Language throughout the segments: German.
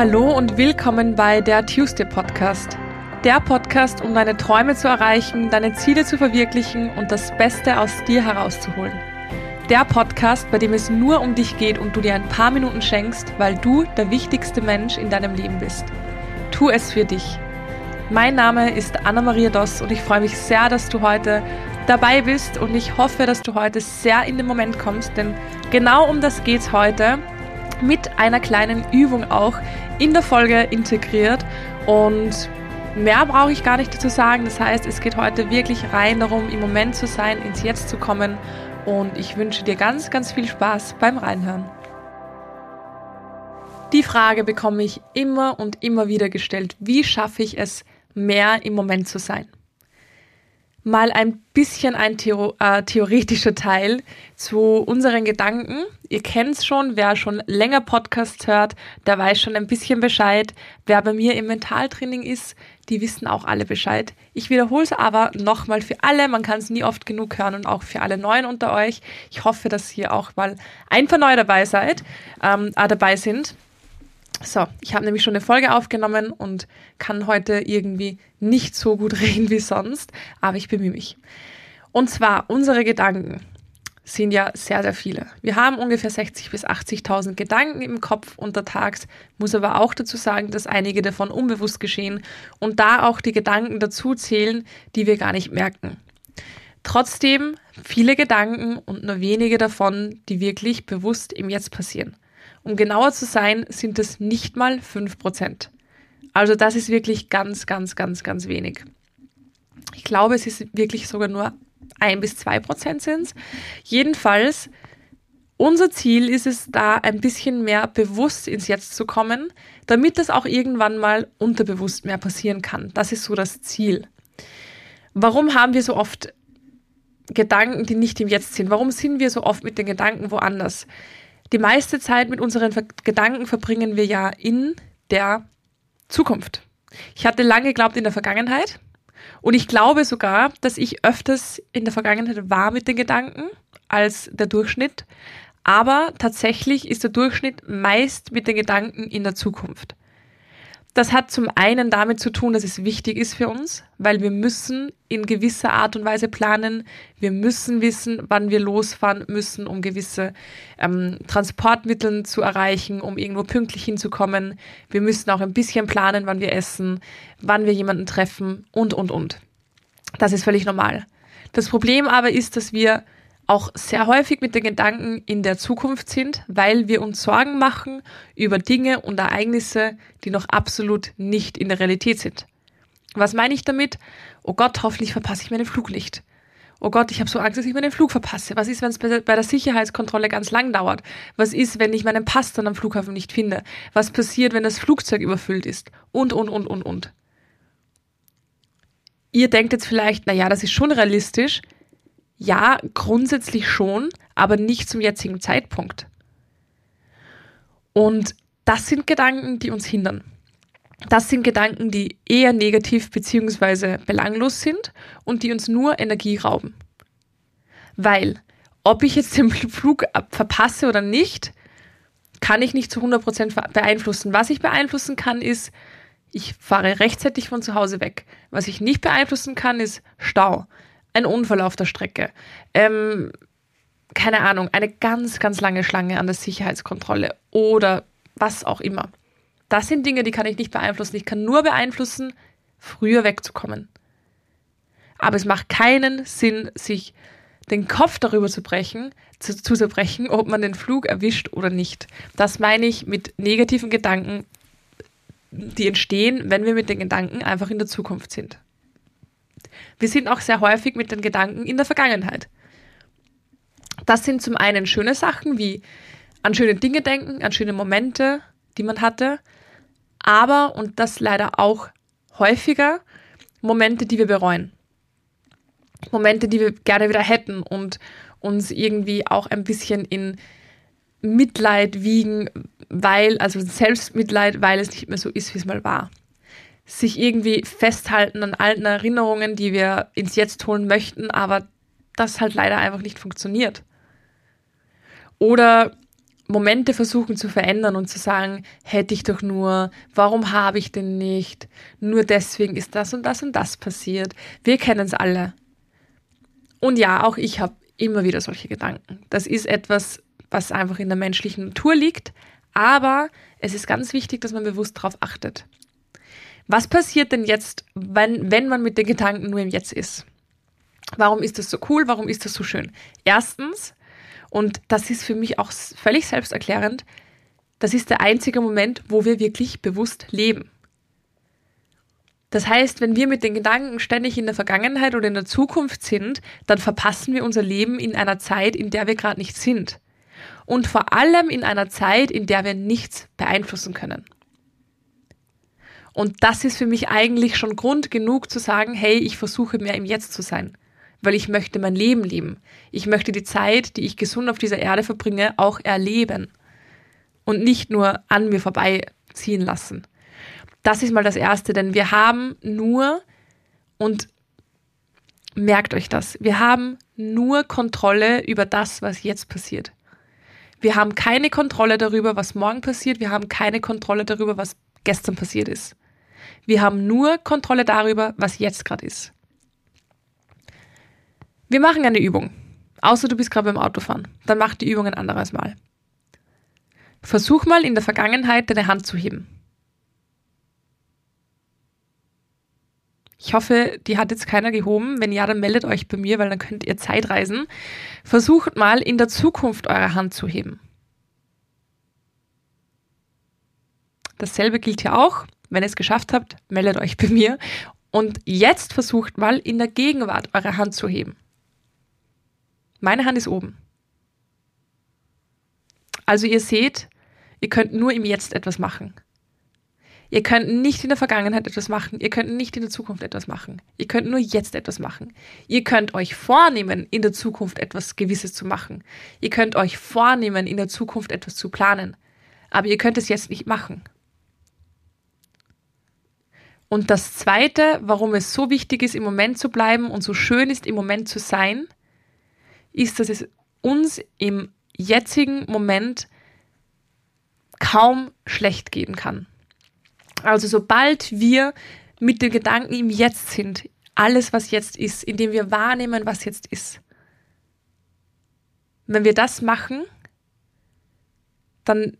Hallo und willkommen bei der Tuesday Podcast. Der Podcast, um deine Träume zu erreichen, deine Ziele zu verwirklichen und das Beste aus dir herauszuholen. Der Podcast, bei dem es nur um dich geht und du dir ein paar Minuten schenkst, weil du der wichtigste Mensch in deinem Leben bist. Tu es für dich. Mein Name ist Anna-Maria Doss und ich freue mich sehr, dass du heute dabei bist und ich hoffe, dass du heute sehr in den Moment kommst, denn genau um das geht es heute mit einer kleinen Übung auch in der Folge integriert und mehr brauche ich gar nicht dazu sagen. Das heißt, es geht heute wirklich rein darum, im Moment zu sein, ins Jetzt zu kommen und ich wünsche dir ganz, ganz viel Spaß beim Reinhören. Die Frage bekomme ich immer und immer wieder gestellt. Wie schaffe ich es, mehr im Moment zu sein? Mal ein bisschen ein Theo äh, theoretischer Teil zu unseren Gedanken. Ihr kennt es schon, wer schon länger Podcasts hört, der weiß schon ein bisschen Bescheid. Wer bei mir im Mentaltraining ist, die wissen auch alle Bescheid. Ich wiederhole es aber nochmal für alle. Man kann es nie oft genug hören und auch für alle Neuen unter euch. Ich hoffe, dass hier auch mal ein paar Neue dabei seid, ähm, äh, dabei sind. So, ich habe nämlich schon eine Folge aufgenommen und kann heute irgendwie nicht so gut reden wie sonst, aber ich bemühe mich. Und zwar, unsere Gedanken sind ja sehr, sehr viele. Wir haben ungefähr 60.000 bis 80.000 Gedanken im Kopf untertags, muss aber auch dazu sagen, dass einige davon unbewusst geschehen und da auch die Gedanken dazu zählen, die wir gar nicht merken. Trotzdem viele Gedanken und nur wenige davon, die wirklich bewusst im Jetzt passieren. Um genauer zu sein, sind es nicht mal 5%. Also das ist wirklich ganz, ganz, ganz, ganz wenig. Ich glaube, es ist wirklich sogar nur ein bis zwei Prozent sind Jedenfalls, unser Ziel ist es, da ein bisschen mehr bewusst ins Jetzt zu kommen, damit das auch irgendwann mal unterbewusst mehr passieren kann. Das ist so das Ziel. Warum haben wir so oft Gedanken, die nicht im Jetzt sind? Warum sind wir so oft mit den Gedanken woanders? Die meiste Zeit mit unseren Gedanken verbringen wir ja in der Zukunft. Ich hatte lange geglaubt in der Vergangenheit und ich glaube sogar, dass ich öfters in der Vergangenheit war mit den Gedanken als der Durchschnitt. Aber tatsächlich ist der Durchschnitt meist mit den Gedanken in der Zukunft. Das hat zum einen damit zu tun, dass es wichtig ist für uns, weil wir müssen in gewisser Art und Weise planen. Wir müssen wissen, wann wir losfahren müssen, um gewisse ähm, Transportmittel zu erreichen, um irgendwo pünktlich hinzukommen. Wir müssen auch ein bisschen planen, wann wir essen, wann wir jemanden treffen und, und, und. Das ist völlig normal. Das Problem aber ist, dass wir auch sehr häufig mit den Gedanken in der Zukunft sind, weil wir uns Sorgen machen über Dinge und Ereignisse, die noch absolut nicht in der Realität sind. Was meine ich damit? Oh Gott, hoffentlich verpasse ich meinen Flug nicht. Oh Gott, ich habe so Angst, dass ich meinen Flug verpasse. Was ist, wenn es bei der Sicherheitskontrolle ganz lang dauert? Was ist, wenn ich meinen Pass dann am Flughafen nicht finde? Was passiert, wenn das Flugzeug überfüllt ist? Und, und, und, und, und. Ihr denkt jetzt vielleicht, na ja, das ist schon realistisch. Ja, grundsätzlich schon, aber nicht zum jetzigen Zeitpunkt. Und das sind Gedanken, die uns hindern. Das sind Gedanken, die eher negativ bzw. belanglos sind und die uns nur Energie rauben. Weil, ob ich jetzt den Flug verpasse oder nicht, kann ich nicht zu 100% beeinflussen. Was ich beeinflussen kann, ist, ich fahre rechtzeitig von zu Hause weg. Was ich nicht beeinflussen kann, ist Stau ein Unfall auf der Strecke, ähm, keine Ahnung, eine ganz, ganz lange Schlange an der Sicherheitskontrolle oder was auch immer. Das sind Dinge, die kann ich nicht beeinflussen. Ich kann nur beeinflussen, früher wegzukommen. Aber es macht keinen Sinn, sich den Kopf darüber zu brechen, zu, zu zerbrechen, ob man den Flug erwischt oder nicht. Das meine ich mit negativen Gedanken, die entstehen, wenn wir mit den Gedanken einfach in der Zukunft sind. Wir sind auch sehr häufig mit den Gedanken in der Vergangenheit. Das sind zum einen schöne Sachen wie an schöne Dinge denken, an schöne Momente, die man hatte, aber, und das leider auch häufiger, Momente, die wir bereuen. Momente, die wir gerne wieder hätten und uns irgendwie auch ein bisschen in Mitleid wiegen, weil, also Selbstmitleid, weil es nicht mehr so ist, wie es mal war sich irgendwie festhalten an alten Erinnerungen, die wir ins Jetzt holen möchten, aber das halt leider einfach nicht funktioniert. Oder Momente versuchen zu verändern und zu sagen, hätte ich doch nur, warum habe ich denn nicht? Nur deswegen ist das und das und das passiert. Wir kennen es alle. Und ja, auch ich habe immer wieder solche Gedanken. Das ist etwas, was einfach in der menschlichen Natur liegt, aber es ist ganz wichtig, dass man bewusst darauf achtet. Was passiert denn jetzt, wenn, wenn man mit den Gedanken nur im Jetzt ist? Warum ist das so cool? Warum ist das so schön? Erstens, und das ist für mich auch völlig selbsterklärend, das ist der einzige Moment, wo wir wirklich bewusst leben. Das heißt, wenn wir mit den Gedanken ständig in der Vergangenheit oder in der Zukunft sind, dann verpassen wir unser Leben in einer Zeit, in der wir gerade nicht sind. Und vor allem in einer Zeit, in der wir nichts beeinflussen können. Und das ist für mich eigentlich schon Grund genug zu sagen, hey, ich versuche mehr im Jetzt zu sein weil ich möchte mein Leben leben. Ich möchte die Zeit, die ich gesund auf dieser Erde verbringe, auch erleben und nicht nur an mir vorbeiziehen lassen. Das ist mal das Erste, denn wir haben nur, und merkt euch das, wir haben nur Kontrolle über das, was jetzt passiert. Wir haben keine Kontrolle darüber, was morgen passiert. Wir haben keine Kontrolle darüber, was gestern passiert ist. Wir haben nur Kontrolle darüber, was jetzt gerade ist. Wir machen eine Übung. Außer du bist gerade beim Autofahren. Dann mach die Übung ein anderes Mal. Versuch mal in der Vergangenheit deine Hand zu heben. Ich hoffe, die hat jetzt keiner gehoben. Wenn ja, dann meldet euch bei mir, weil dann könnt ihr Zeit reisen. Versucht mal in der Zukunft eure Hand zu heben. Dasselbe gilt hier auch. Wenn ihr es geschafft habt, meldet euch bei mir. Und jetzt versucht mal in der Gegenwart eure Hand zu heben. Meine Hand ist oben. Also ihr seht, ihr könnt nur im Jetzt etwas machen. Ihr könnt nicht in der Vergangenheit etwas machen. Ihr könnt nicht in der Zukunft etwas machen. Ihr könnt nur jetzt etwas machen. Ihr könnt euch vornehmen, in der Zukunft etwas Gewisses zu machen. Ihr könnt euch vornehmen, in der Zukunft etwas zu planen. Aber ihr könnt es jetzt nicht machen. Und das Zweite, warum es so wichtig ist, im Moment zu bleiben und so schön ist, im Moment zu sein, ist, dass es uns im jetzigen Moment kaum schlecht gehen kann. Also sobald wir mit den Gedanken im Jetzt sind, alles, was jetzt ist, indem wir wahrnehmen, was jetzt ist. Wenn wir das machen, dann,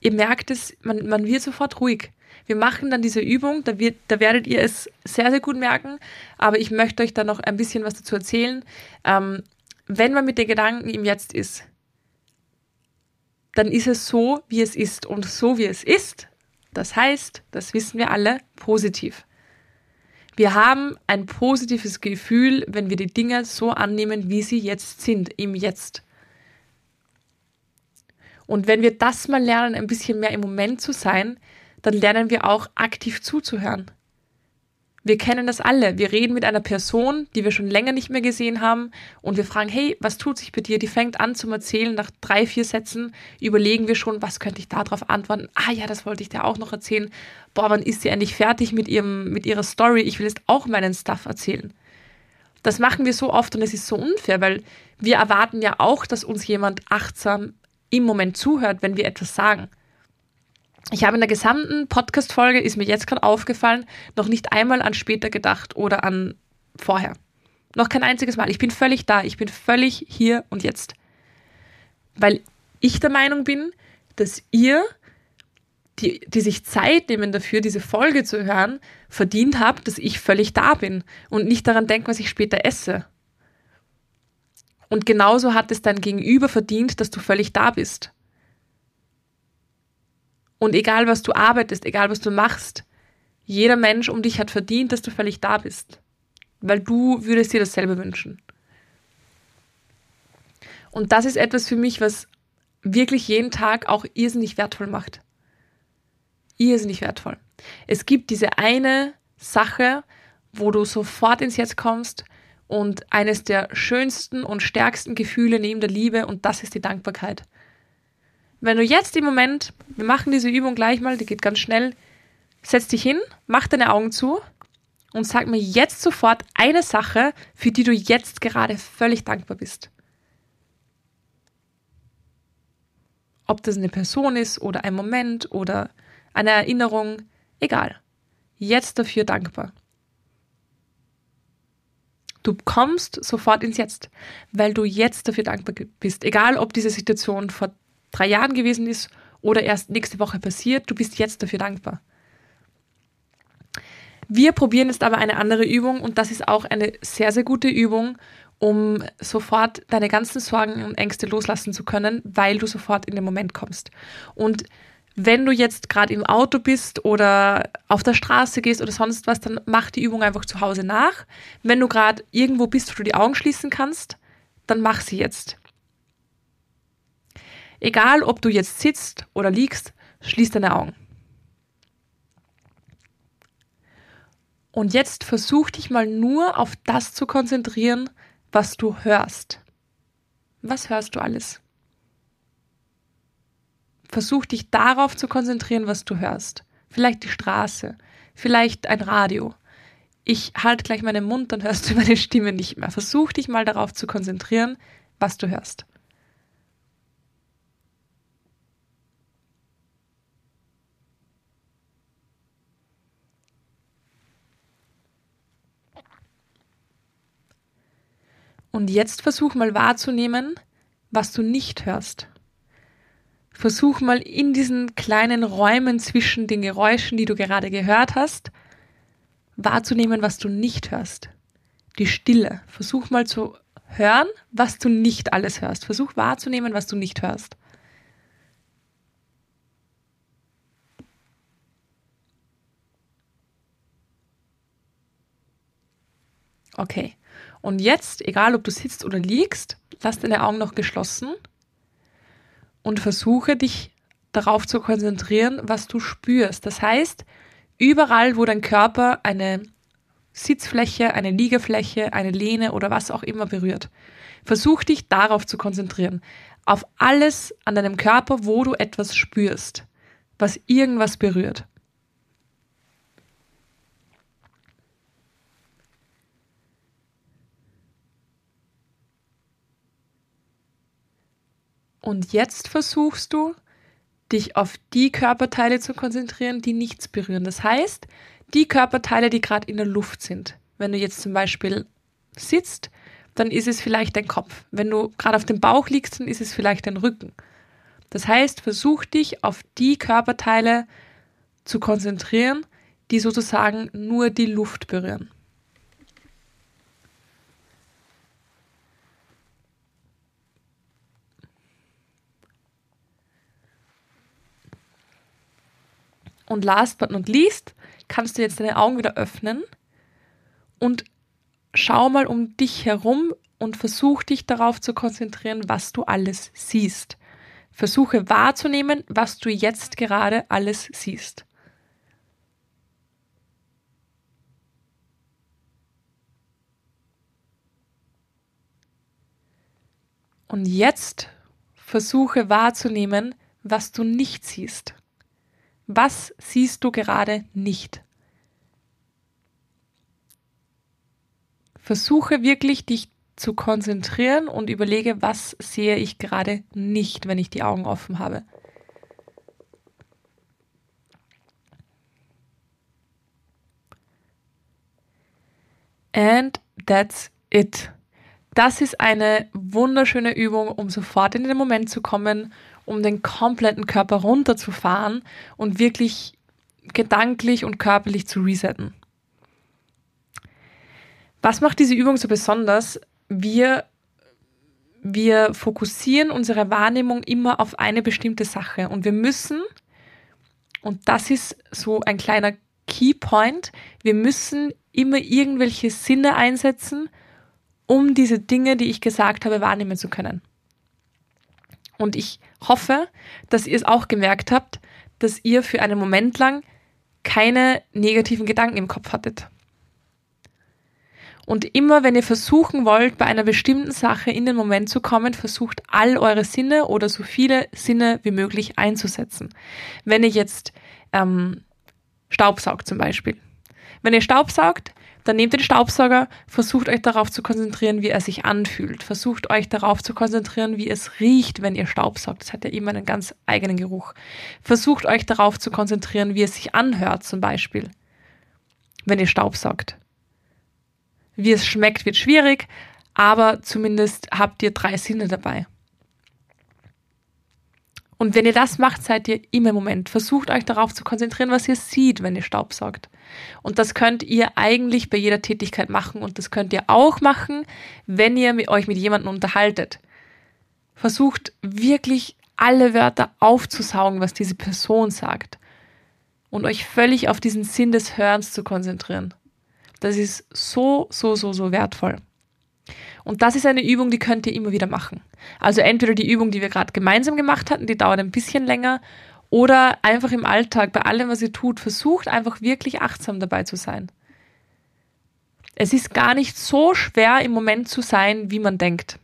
ihr merkt es, man, man wird sofort ruhig. Wir machen dann diese Übung, da, wird, da werdet ihr es sehr, sehr gut merken, aber ich möchte euch da noch ein bisschen was dazu erzählen. Ähm, wenn man mit den Gedanken im Jetzt ist, dann ist es so, wie es ist. Und so, wie es ist, das heißt, das wissen wir alle, positiv. Wir haben ein positives Gefühl, wenn wir die Dinge so annehmen, wie sie jetzt sind, im Jetzt. Und wenn wir das mal lernen, ein bisschen mehr im Moment zu sein, dann lernen wir auch aktiv zuzuhören. Wir kennen das alle. Wir reden mit einer Person, die wir schon länger nicht mehr gesehen haben und wir fragen, hey, was tut sich bei dir? Die fängt an zu erzählen. Nach drei, vier Sätzen überlegen wir schon, was könnte ich darauf antworten? Ah ja, das wollte ich dir auch noch erzählen. Boah, wann ist sie endlich fertig mit, ihrem, mit ihrer Story? Ich will jetzt auch meinen Stuff erzählen. Das machen wir so oft und es ist so unfair, weil wir erwarten ja auch, dass uns jemand achtsam im Moment zuhört, wenn wir etwas sagen. Ich habe in der gesamten Podcast-Folge, ist mir jetzt gerade aufgefallen, noch nicht einmal an später gedacht oder an vorher. Noch kein einziges Mal. Ich bin völlig da. Ich bin völlig hier und jetzt. Weil ich der Meinung bin, dass ihr, die, die sich Zeit nehmen dafür, diese Folge zu hören, verdient habt, dass ich völlig da bin und nicht daran denke, was ich später esse. Und genauso hat es dein Gegenüber verdient, dass du völlig da bist. Und egal, was du arbeitest, egal, was du machst, jeder Mensch um dich hat verdient, dass du völlig da bist. Weil du würdest dir dasselbe wünschen. Und das ist etwas für mich, was wirklich jeden Tag auch irrsinnig wertvoll macht. Irrsinnig wertvoll. Es gibt diese eine Sache, wo du sofort ins Jetzt kommst und eines der schönsten und stärksten Gefühle neben der Liebe und das ist die Dankbarkeit. Wenn du jetzt im Moment, wir machen diese Übung gleich mal, die geht ganz schnell, setz dich hin, mach deine Augen zu und sag mir jetzt sofort eine Sache, für die du jetzt gerade völlig dankbar bist. ob das eine Person ist oder ein Moment oder eine Erinnerung, egal. Jetzt dafür dankbar. Du kommst sofort ins Jetzt, weil du jetzt dafür dankbar bist. Egal, ob diese Situation vor drei Jahren gewesen ist oder erst nächste Woche passiert, du bist jetzt dafür dankbar. Wir probieren jetzt aber eine andere Übung und das ist auch eine sehr, sehr gute Übung, um sofort deine ganzen Sorgen und Ängste loslassen zu können, weil du sofort in den Moment kommst. Und wenn du jetzt gerade im Auto bist oder auf der Straße gehst oder sonst was, dann mach die Übung einfach zu Hause nach. Wenn du gerade irgendwo bist, wo du die Augen schließen kannst, dann mach sie jetzt. Egal, ob du jetzt sitzt oder liegst, schließ deine Augen. Und jetzt versuch dich mal nur auf das zu konzentrieren, was du hörst. Was hörst du alles? versuch dich darauf zu konzentrieren, was du hörst. Vielleicht die Straße, vielleicht ein Radio. Ich halte gleich meinen Mund, dann hörst du meine Stimme nicht mehr. Versuch dich mal darauf zu konzentrieren, was du hörst. Und jetzt versuch mal wahrzunehmen, was du nicht hörst. Versuch mal in diesen kleinen Räumen zwischen den Geräuschen, die du gerade gehört hast, wahrzunehmen, was du nicht hörst. Die Stille. Versuch mal zu hören, was du nicht alles hörst. Versuch wahrzunehmen, was du nicht hörst. Okay. Und jetzt, egal ob du sitzt oder liegst, lass deine Augen noch geschlossen und versuche dich darauf zu konzentrieren, was du spürst. Das heißt, überall, wo dein Körper eine Sitzfläche, eine Liegefläche, eine Lehne oder was auch immer berührt, versuch dich darauf zu konzentrieren. Auf alles an deinem Körper, wo du etwas spürst, was irgendwas berührt. Und jetzt versuchst du, dich auf die Körperteile zu konzentrieren, die nichts berühren. Das heißt, die Körperteile, die gerade in der Luft sind. Wenn du jetzt zum Beispiel sitzt, dann ist es vielleicht dein Kopf. Wenn du gerade auf dem Bauch liegst, dann ist es vielleicht dein Rücken. Das heißt, versuch dich auf die Körperteile zu konzentrieren, die sozusagen nur die Luft berühren. Und last but not least kannst du jetzt deine Augen wieder öffnen und schau mal um dich herum und versuch dich darauf zu konzentrieren, was du alles siehst. Versuche wahrzunehmen, was du jetzt gerade alles siehst. Und jetzt versuche wahrzunehmen, was du nicht siehst. Was siehst du gerade nicht? Versuche wirklich dich zu konzentrieren und überlege, was sehe ich gerade nicht, wenn ich die Augen offen habe. And that's it. Das ist eine wunderschöne Übung, um sofort in den Moment zu kommen um den kompletten Körper runterzufahren und wirklich gedanklich und körperlich zu resetten. Was macht diese Übung so besonders? Wir, wir fokussieren unsere Wahrnehmung immer auf eine bestimmte Sache und wir müssen, und das ist so ein kleiner Keypoint, wir müssen immer irgendwelche Sinne einsetzen, um diese Dinge, die ich gesagt habe, wahrnehmen zu können. Und ich hoffe, dass ihr es auch gemerkt habt, dass ihr für einen Moment lang keine negativen Gedanken im Kopf hattet. Und immer wenn ihr versuchen wollt, bei einer bestimmten Sache in den Moment zu kommen, versucht all eure Sinne oder so viele Sinne wie möglich einzusetzen. Wenn ihr jetzt ähm, Staubsaugt zum Beispiel. Wenn ihr Staubsaugt, Dann nehmt den Staubsauger, versucht euch darauf zu konzentrieren, wie er sich anfühlt. Versucht euch darauf zu konzentrieren, wie es riecht, wenn ihr Staubsaugt. Das hat ja immer einen ganz eigenen Geruch. Versucht euch darauf zu konzentrieren, wie es sich anhört, zum Beispiel, wenn ihr Staubsaugt. Wie es schmeckt, wird schwierig, aber zumindest habt ihr drei Sinne dabei. Und wenn ihr das macht, seid ihr immer im Moment. Versucht euch darauf zu konzentrieren, was ihr seht, wenn ihr Staubsaugt. Und das könnt ihr eigentlich bei jeder Tätigkeit machen und das könnt ihr auch machen, wenn ihr euch mit jemandem unterhaltet. Versucht wirklich alle Wörter aufzusaugen, was diese Person sagt. Und euch völlig auf diesen Sinn des Hörens zu konzentrieren. Das ist so, so, so, so wertvoll. Und das ist eine Übung, die könnt ihr immer wieder machen. Also entweder die Übung, die wir gerade gemeinsam gemacht hatten, die dauert ein bisschen länger, oder einfach im Alltag, bei allem, was ihr tut, versucht einfach wirklich achtsam dabei zu sein. Es ist gar nicht so schwer, im Moment zu sein, wie man denkt.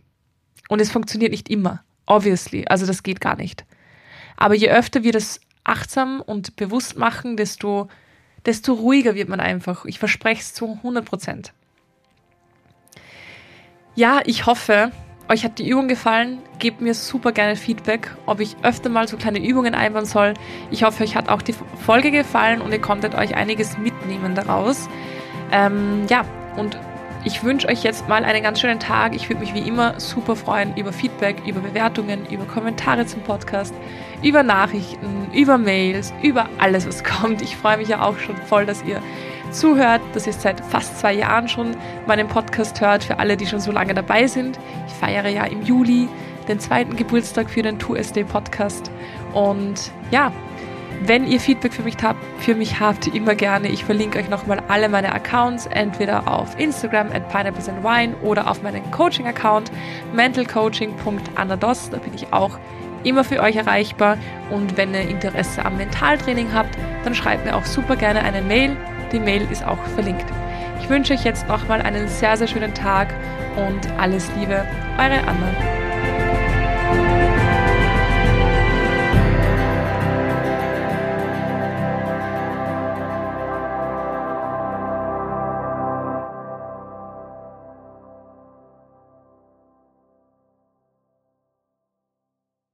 Und es funktioniert nicht immer. Obviously. Also das geht gar nicht. Aber je öfter wir das achtsam und bewusst machen, desto, desto ruhiger wird man einfach. Ich verspreche es zu 100 Prozent. Ja, ich hoffe, euch hat die Übung gefallen. Gebt mir super gerne Feedback, ob ich öfter mal so kleine Übungen einbauen soll. Ich hoffe, euch hat auch die Folge gefallen und ihr konntet euch einiges mitnehmen daraus. Ähm, ja, und ich wünsche euch jetzt mal einen ganz schönen Tag. Ich würde mich wie immer super freuen über Feedback, über Bewertungen, über Kommentare zum Podcast, über Nachrichten, über Mails, über alles, was kommt. Ich freue mich ja auch schon voll, dass ihr zuhört, dass ihr seit fast zwei Jahren schon meinen Podcast hört, für alle, die schon so lange dabei sind. Ich feiere ja im Juli den zweiten Geburtstag für den 2SD Podcast. Und ja, wenn ihr Feedback für mich habt, für mich habt, immer gerne. Ich verlinke euch nochmal alle meine Accounts, entweder auf Instagram at pineapples and wine oder auf meinen Coaching-Account mentalcoaching.anados. Da bin ich auch immer für euch erreichbar. Und wenn ihr Interesse am Mentaltraining habt, dann schreibt mir auch super gerne eine Mail die Mail ist auch verlinkt. Ich wünsche euch jetzt nochmal einen sehr, sehr schönen Tag und alles Liebe, eure Anna.